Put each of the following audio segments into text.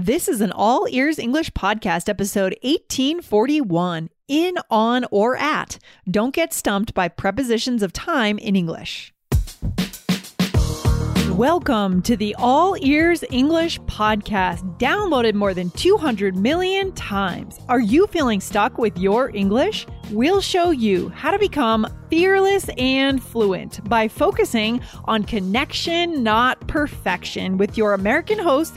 This is an All Ears English Podcast, episode 1841 In, On, or At. Don't get stumped by prepositions of time in English. Welcome to the All Ears English Podcast, downloaded more than 200 million times. Are you feeling stuck with your English? We'll show you how to become fearless and fluent by focusing on connection, not perfection, with your American host.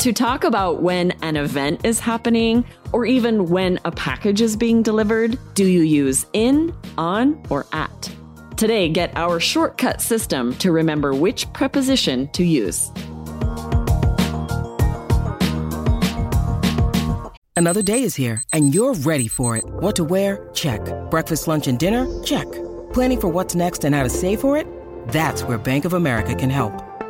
To talk about when an event is happening or even when a package is being delivered, do you use in, on, or at? Today, get our shortcut system to remember which preposition to use. Another day is here, and you're ready for it. What to wear? Check. Breakfast, lunch, and dinner? Check. Planning for what's next and how to save for it? That's where Bank of America can help.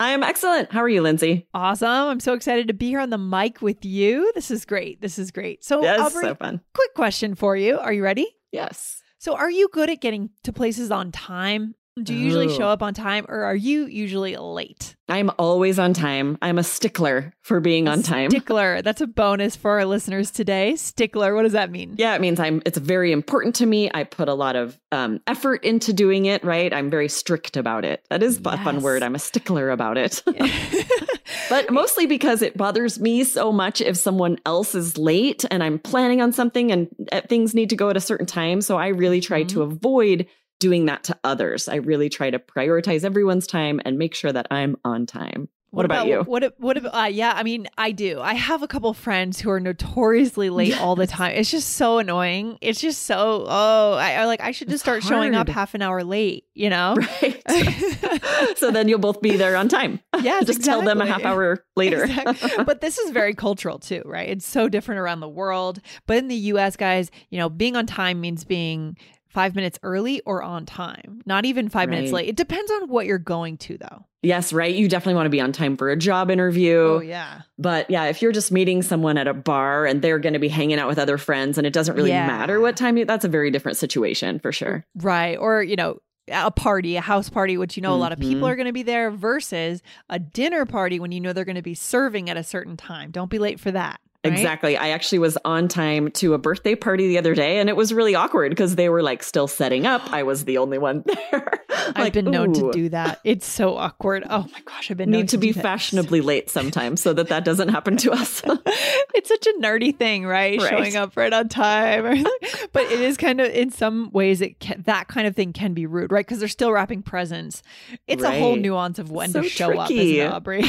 I am excellent. How are you, Lindsay? Awesome. I'm so excited to be here on the mic with you. This is great. This is great. So, Yes, Aubrey, so fun. quick question for you. Are you ready? Yes. So, are you good at getting to places on time? Do you usually Ooh. show up on time or are you usually late? I'm always on time. I'm a stickler for being on time. Stickler. That's a bonus for our listeners today. Stickler. What does that mean? Yeah, it means I'm. It's very important to me. I put a lot of um, effort into doing it. Right, I'm very strict about it. That is a fun word. I'm a stickler about it. but mostly because it bothers me so much if someone else is late and I'm planning on something and uh, things need to go at a certain time. So I really try to avoid doing that to others. I really try to prioritize everyone's time and make sure that I'm on time. What, about, you? What? What? ab- Uh, yeah, I mean, I do. I have a couple friends who are notoriously late all the time. It's just so annoying. It's just so. Oh, I, I like. I should just It's start showing up half an hour late. You know? Right. so then you'll both be there on time. Yeah, Just tell them a half hour later. Exactly. But this is very cultural too, right? It's so different around the world. But in the US, guys, you know, being on time means being five minutes early or on time, not even five minutes late. It depends on what you're going to, though. yes, right. You definitely want to be on time for a job interview. Oh, yeah. But yeah, if you're just meeting someone at a bar and they're going to be hanging out with other friends and it doesn't really Yeah. matter what time you, that's a very different situation for sure. Right. Or, you know, a party, a house party, which you know a lot of people Mhm. are going to be there, versus a dinner party when you know they're going to be serving at a certain time. Don't be late for that. Right? Exactly. I actually was on time to a birthday party the other day and it was really awkward because they were like still setting up. I was the only one there. I've Like, been known to do that. It's so awkward. Oh my gosh, I've been known Need to be do that. fashionably late sometimes so that that doesn't happen to us. it's such a nerdy thing, right? Right. Showing up right on time, but it is kind of in some ways it can, that kind of thing can be rude, right? Because they're still wrapping presents. It's a whole nuance of when So to show up, tricky. it, Aubrey?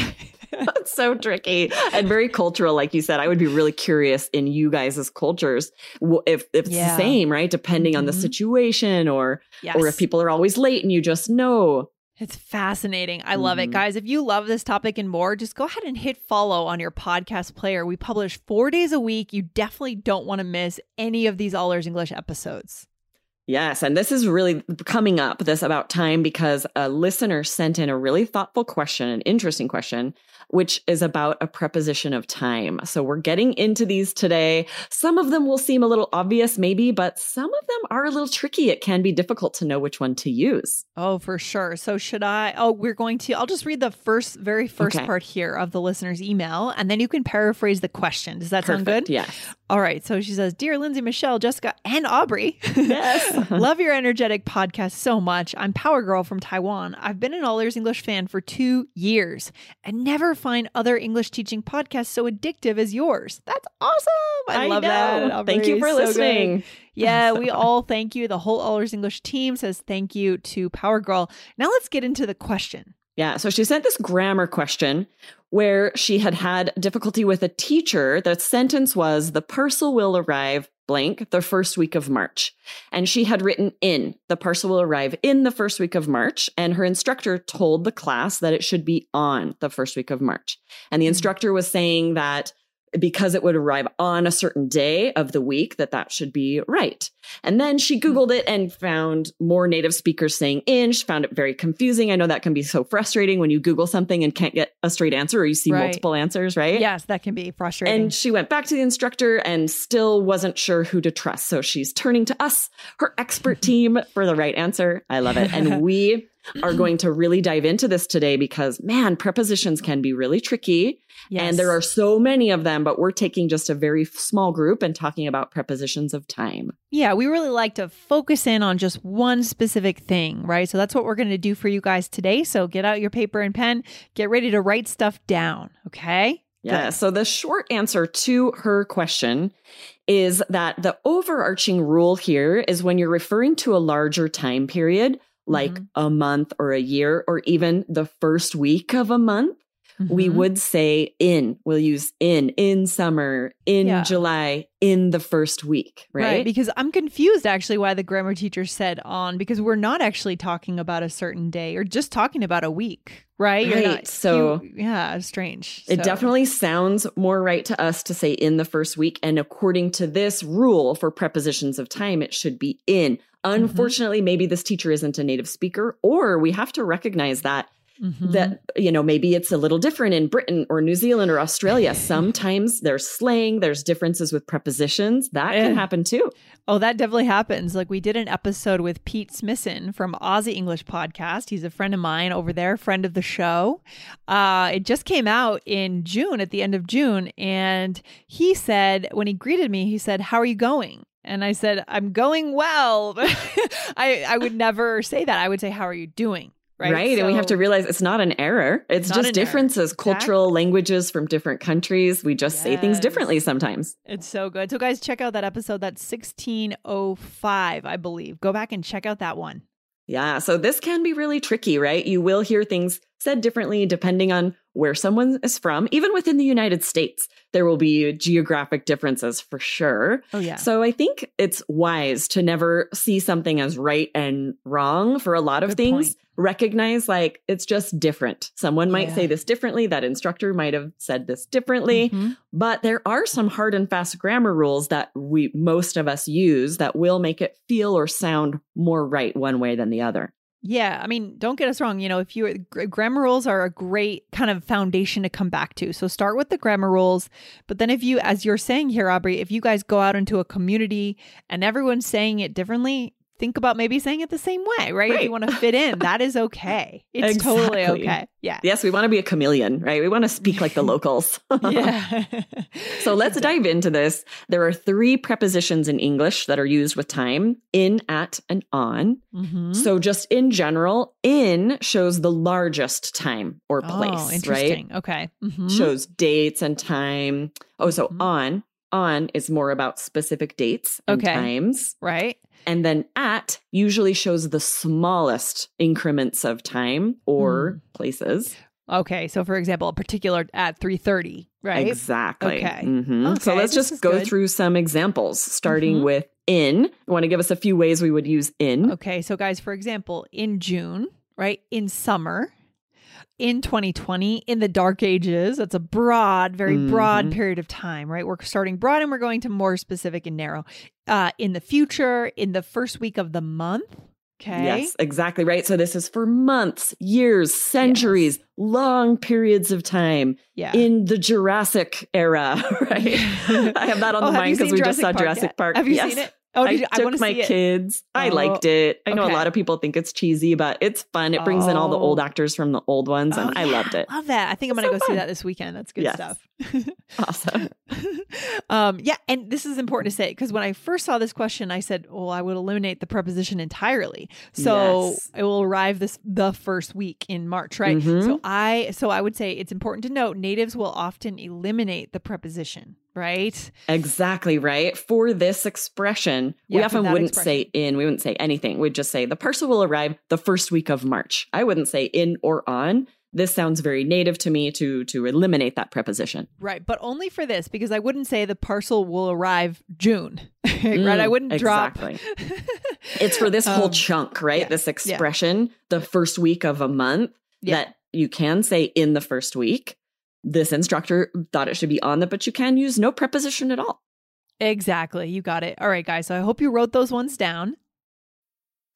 It's so tricky and very cultural, like you said. I would be really curious in you guys' cultures if, if it's Yeah. the same, right? Depending on the Mhm. situation or yes. or if people are always late and you just know. It's fascinating. I love it. Mhm. Guys, if you love this topic and more, just go ahead and hit follow on your podcast player. We publish four days a week. You definitely don't want to miss any of these All Ears English episodes. Yes, and this is really coming up this about time because a listener sent in a really thoughtful question, an interesting question, which is about a preposition of time. So we're getting into these today. Some of them will seem a little obvious maybe, but some of them are a little tricky. It can be difficult to know which one to use. Oh, for sure. So should I? Oh, we're going to. I'll just read the first, very first Okay. part here of the listener's email, and then you can paraphrase the question. Does that sound good? Yes. All right. So she says, "Dear Lindsay, Michelle, Jessica, and Aubrey, Yes. Love your energetic podcast so much. I'm Power Girl from Taiwan. I've been an All Ears English fan for two years and never find other English teaching podcasts so addictive as yours. That's awesome. I, I love know. that. Thank you for So good. listening. Yeah, we all thank you. The whole All Ears English team says thank you to Power Girl. Now let's get into the question. Yeah. So she sent this grammar question where she had had difficulty with a teacher. The sentence was the parcel will arrive blank the first week of March. And she had written in the parcel will arrive in the first week of March. And her instructor told the class that it should be on the first week of March. And the Mhm. instructor was saying that because it would arrive on a certain day of the week that that should be right. And then she hmm. googled it and found more native speakers saying in. She found it very confusing. I know that can be so frustrating when you google something and can't get a straight answer or you see Right. multiple answers, right? Yes, that can be frustrating. And she went back to the instructor and still wasn't sure who to trust. So she's turning to us, her expert team, for the right answer. I love it. And we are going to really dive into this today because, man, prepositions can be really tricky. Yes. And there are so many of them, but we're taking just a very small group and talking about prepositions of time. Yeah, we really like to focus in on just one specific thing, right? So that's what we're going to do for you guys today. So get out your paper and pen, get ready to write stuff down, okay? Yeah. Good. So the short answer to her question is that the overarching rule here is when you're referring to a larger time period, like Mhm. a month or a year, or even the first week of a month, we Mhm. would say in. We'll use in, in summer, in Yeah. July, in the first week, right? Because I'm confused actually why the grammar teacher said on because we're not actually talking about a certain day or just talking about a week, right? Right, not- so- you- yeah, strange. It So- definitely sounds more right to us to say in the first week. And according to this rule for prepositions of time, it should be in. Mm-hmm. Unfortunately, maybe this teacher isn't a native speaker, or we have to recognize that Mhm. that you know maybe it's a little different in Britain or New Zealand or Australia. Sometimes there's slang, there's differences with prepositions. That Eh. can happen too. Oh, that definitely happens. Like we did an episode with Pete Smissen from Aussie English Podcast. He's a friend of mine over there, friend of the show. Uh, it just came out in June, at the end of June, and he said when he greeted me, he said, "How are you going?" And I said, "I'm going well." I I would never say that. I would say, "How are you doing?" Right. and we have to realize it's not an error. It's just differences, cultural languages from different countries. We just say things differently sometimes. It's so good. So, guys, check out that episode. That's 1605, I believe. Go back and check out that one. Yeah. So this can be really tricky, right? You will hear things said differently depending on where someone is from. Even within the United States, there will be geographic differences for sure. Oh, yeah. So I think it's wise to never see something as right and wrong for a lot of Good things. point. Recognize like it's just different. Someone might Yeah. say this differently. That instructor might have said this differently. Mhm. But there are some hard and fast grammar rules that we most of us use that will make it feel or sound more right one way than the other. Yeah, I mean, don't get us wrong. You know, if you grammar rules are a great kind of foundation to come back to. So start with the grammar rules, but then if you, as you're saying here, Aubrey, if you guys go out into a community and everyone's saying it differently, think about maybe saying it the same way, right? If you want to fit in, that is okay. It's totally okay. Yeah. Yes, we want to be a chameleon, right? We want to speak like the locals. Yeah. so let's dive into this. There are three prepositions in English that are used with time in, at, and on. Mhm. So, just in general, in shows the largest time or oh, place, right? interesting. Okay. Mhm. Shows dates and time. Oh, so Mhm. on, on is more about specific dates and Okay. times. Right. And then at usually shows the smallest increments of time or Hmm. places. Okay. So, for example, a particular at 3.30, right? Exactly. Okay. Mhm. So let's just go good. through some examples, starting Mhm. with in. You want to give us a few ways we would use in? Okay, so guys, for example, in June, right? In summer, in 2020, in the dark ages, that's a broad, very broad Mhm. period of time, right? We're starting broad and we're going to more specific and narrow. Uh, in the future, in the first week of the month. Okay. Yes, exactly right. So this is for months, years, centuries, long periods of time Yeah. in the Jurassic era, right? I have that on Oh, the mind because we just saw Jurassic Park Jurassic yet? Park. Have you yes. seen it? Oh, did I you, I took my kids. I Oh, liked it. I know okay. a lot of people think it's cheesy, but it's fun. It brings in all the Oh. old actors from the old ones, and Oh, I loved it. Love that. I think I'm going to so go see that this weekend. That's good Yes. stuff. Awesome. um, yeah, and this is important to say because when I first saw this question, I said, "Well, I would eliminate the preposition entirely, so Yes. it will arrive this the first week in March, right?" Mhm. So I, so I would say it's important to note natives will often eliminate the preposition, right? Exactly right. For this expression, Yeah, we often wouldn't expression. say in, we wouldn't say anything. We'd just say the parcel will arrive the first week of March. I wouldn't say in or on. This sounds very native to me to to eliminate that preposition. Right, but only for this because I wouldn't say the parcel will arrive June, right? I Mm, wouldn't exactly. drop. It's for this whole Um, chunk, right? yeah, This yeah. expression, the first week of a month Yeah. that you can say in the first week. This instructor thought it should be on the, but you can use no preposition at all. Exactly. You got it. All right, guys. So I hope you wrote those ones down.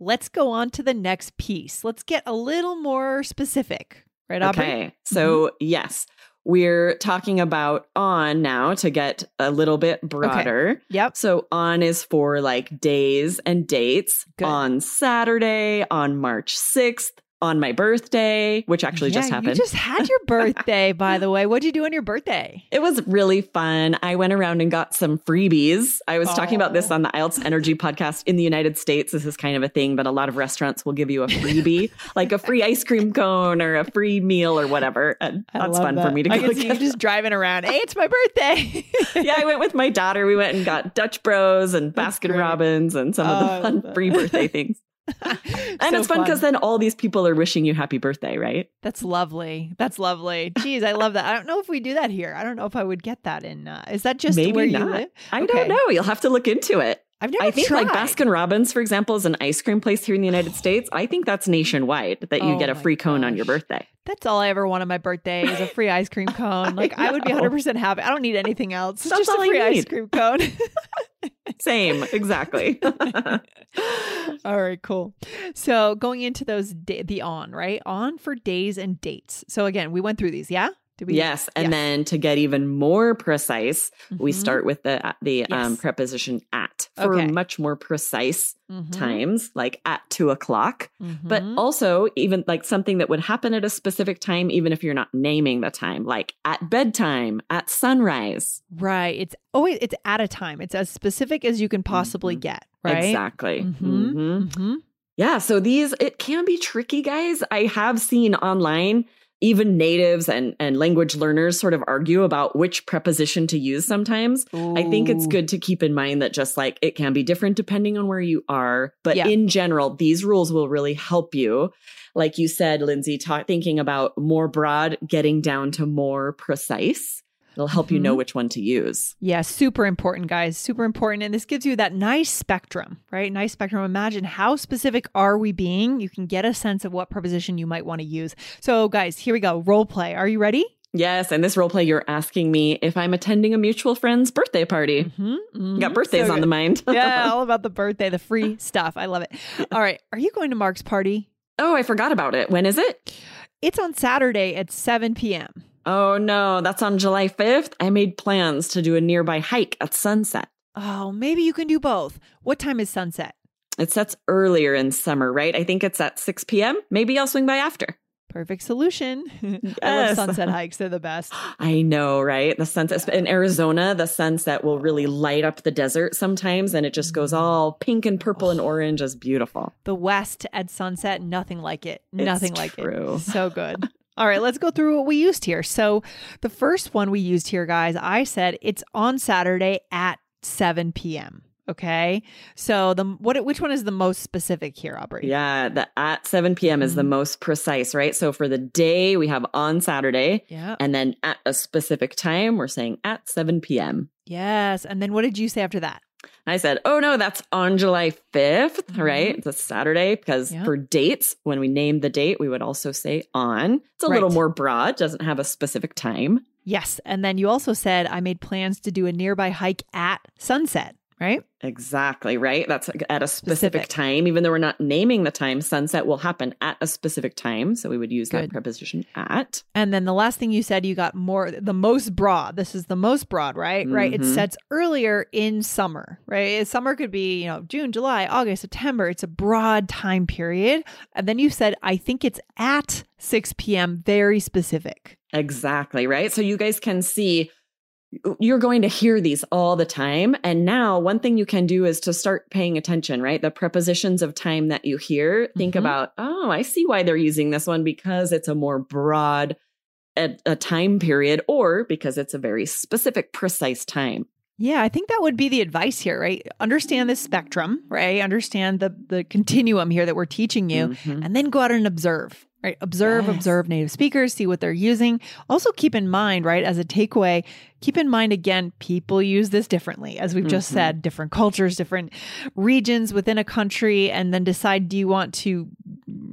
Let's go on to the next piece. Let's get a little more specific. Right, Aubrey? Okay. So, mm-hmm. yes, we're talking about on now to get a little bit broader. Yep. So, on is for like days and dates. Good. On Saturday, on March 6th, on my birthday, which actually just happened. You just had your birthday, by the way. What'd you do on your birthday? It was really fun. I went around and got some freebies. I was talking about this Oh. on the IELTS Energy podcast in the United States. This is kind of a thing, but a lot of restaurants will give you a freebie, like a free ice cream cone or a free meal or whatever. Uh, and that's love fun for me to I go can see you get. just driving around. Hey, it's my birthday. yeah, I went with my daughter. We went and got Dutch Bros and Baskin. Robbins and some Oh, of the oh, fun free birthday things. And it's fun because then all these people are wishing you happy birthday, right? That's lovely. That's lovely. Geez, I love that. I don't know if we do that here. I don't know if I would get that in. Uh, is that just Maybe where you not. live? I Okay. don't know. You'll have to look into it. I've never I think like. Baskin Robbins, for example, is an ice cream place here in the United States. I think that's nationwide that you Oh get a my free cone on your birthday. That's all I ever want on my birthday is a free ice cream cone. Like I, would be 100% happy. I don't need anything else. It's That's just a free ice cream cone. Same, exactly. all right, cool. So going into those da- the on, right? On for days and dates. So again, we went through these, yeah? Did we yes, and Yes. then to get even more precise, we Mhm. start with the the um, preposition at for Okay. much more precise Mhm. times, like at two o'clock. But Mhm. also, even like something that would happen at a specific time, even if you're not naming the time, like at bedtime, at sunrise. right, it's always it's at a time. It's as specific as you can possibly Mhm. get, right? Exactly. Mhm. Mhm. Mhm. Yeah, so these it can be tricky, guys. I have seen online even natives and and language learners sort of argue about which preposition to use sometimes. I think it's good to keep in mind that just like it can be different depending on where you are, but Yeah. in general, these rules will really help you. Like you said, Lindsay, ta- thinking about more broad, getting down to more precise. It'll help you know Mhm. which one to use. Yeah, super important, guys. Super important. And this gives you that nice spectrum, right? Nice spectrum. Imagine how specific are we being? You can get a sense of what preposition you might want to use. So, guys, here we go. Role play. Are you ready? Yes, and this role play, you're asking me if I'm attending a mutual friend's birthday party. Mm-hmm, Got birthdays on the mind. yeah, all about the birthday, the free stuff. I love it. All right. Are you going to Mark's party? oh, I forgot about it. When is it? It's on Saturday at 7 p.m. Oh no, that's on July 5th. I made plans to do a nearby hike at sunset. Oh, maybe you can do both. What time is sunset? It sets earlier in summer, right? I think it's at 6 p.m. Maybe I'll swing by after. Perfect solution. I love Yes. sunset hikes. They're the best. I know, right? The sunset in Arizona, the sunset will really light up the desert sometimes, and it just goes Mm-hmm. all pink and purple and orange. It's beautiful. The West at sunset, nothing like it. Nothing like true. it. So good. All right, let's go through what we used here. So, the first one we used here, guys, I said it's on Saturday at 7 p.m. Okay. So, the what which one is the most specific here, Aubrey? Yeah, the at 7 p.m. is the Mhm. most precise, right? So for the day, we have on Saturday, Yeah. and then at a specific time, we're saying at 7 p.m. Yes. And then what did you say after that? I said, oh no, that's on July 5th, mm-hmm. right? It's a Saturday because yep. for dates, when we name the date, we would also say on. It's a right. little more broad, doesn't have a specific time. Yes. And then you also said, I made plans to do a nearby hike at sunset right? Exactly, right? That's at a specific, specific, time. Even though we're not naming the time, sunset will happen at a specific time. So we would use Good. that preposition at. And then the last thing you said, you got more, the most broad. This is the most broad, right? Mm-hmm. Right. It mm-hmm. sets earlier in summer, right? Summer could be, you know, June, July, August, September. It's a broad time period. And then you said, I think it's at 6 p.m., very specific. Exactly, right? So you guys can see you're going to hear these all the time. And now, one thing you can do is to start paying attention, right? The prepositions of time that you hear, think mm-hmm. about, oh, I see why they're using this one because it's a more broad a, a time period or because it's a very specific, precise time. Yeah, I think that would be the advice here, right? Understand the spectrum, right? Understand the the continuum here that we're teaching you, mm-hmm. and then go out and observe right? Observe, yes. observe native speakers, see what they're using. Also, keep in mind, right, as a takeaway, keep in mind again, people use this differently. As we've mm-hmm. just said, different cultures, different regions within a country, and then decide do you want to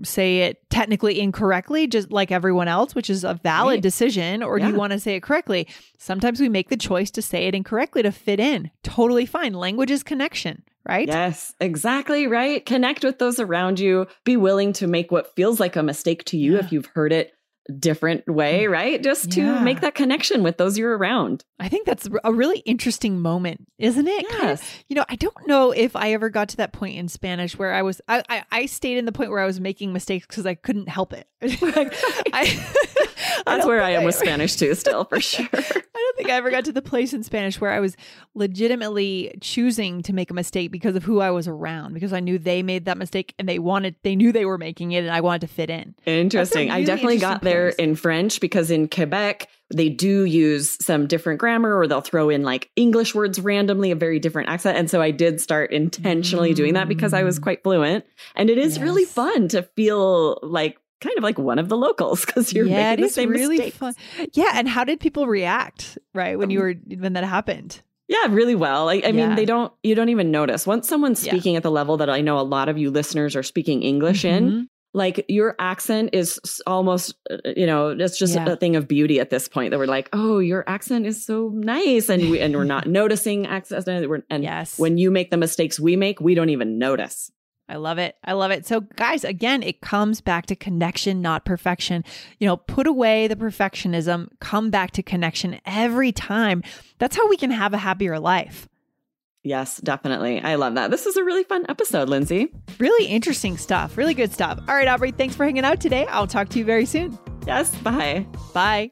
say it technically incorrectly, just like everyone else, which is a valid right. decision, or yeah. do you want to say it correctly? Sometimes we make the choice to say it incorrectly to fit in. Totally fine. Language is connection right? Yes, exactly right. Connect with those around you. Be willing to make what feels like a mistake to you yeah. if you've heard it different way, mm. right? Just to yeah. make that connection with those you're around. I think that's a really interesting moment, isn't it? Yes. Kind of, you know, I don't know if I ever got to that point in Spanish where I was, I, I, I stayed in the point where I was making mistakes because I couldn't help it. like, I, that's where I am with Spanish too, still for sure. I don't think I ever got to the place in Spanish where I was legitimately choosing to make a mistake because of who I was around, because I knew they made that mistake and they wanted, they knew they were making it and I wanted to fit in. Interesting. Really I definitely got there in French because in Quebec, they do use some different grammar or they'll throw in like English words randomly, a very different accent. And so I did start intentionally doing that because I was mm. quite fluent. And it is yes. really fun to feel like kind of like one of the locals because you're yeah, making the same really mistakes. fun. Yeah, and how did people react right when you um, were when that happened? Yeah, really well. I, I yeah. mean, they don't. You don't even notice once someone's speaking yeah. at the level that I know a lot of you listeners are speaking English mm-hmm. in. Like your accent is almost, uh, you know, it's just yeah. a thing of beauty at this point. That we're like, oh, your accent is so nice, and we and we're not noticing accent. And yes. when you make the mistakes we make, we don't even notice. I love it. I love it. So, guys, again, it comes back to connection, not perfection. You know, put away the perfectionism, come back to connection every time. That's how we can have a happier life. Yes, definitely. I love that. This is a really fun episode, Lindsay. Really interesting stuff. Really good stuff. All right, Aubrey, thanks for hanging out today. I'll talk to you very soon. Yes, bye. Bye.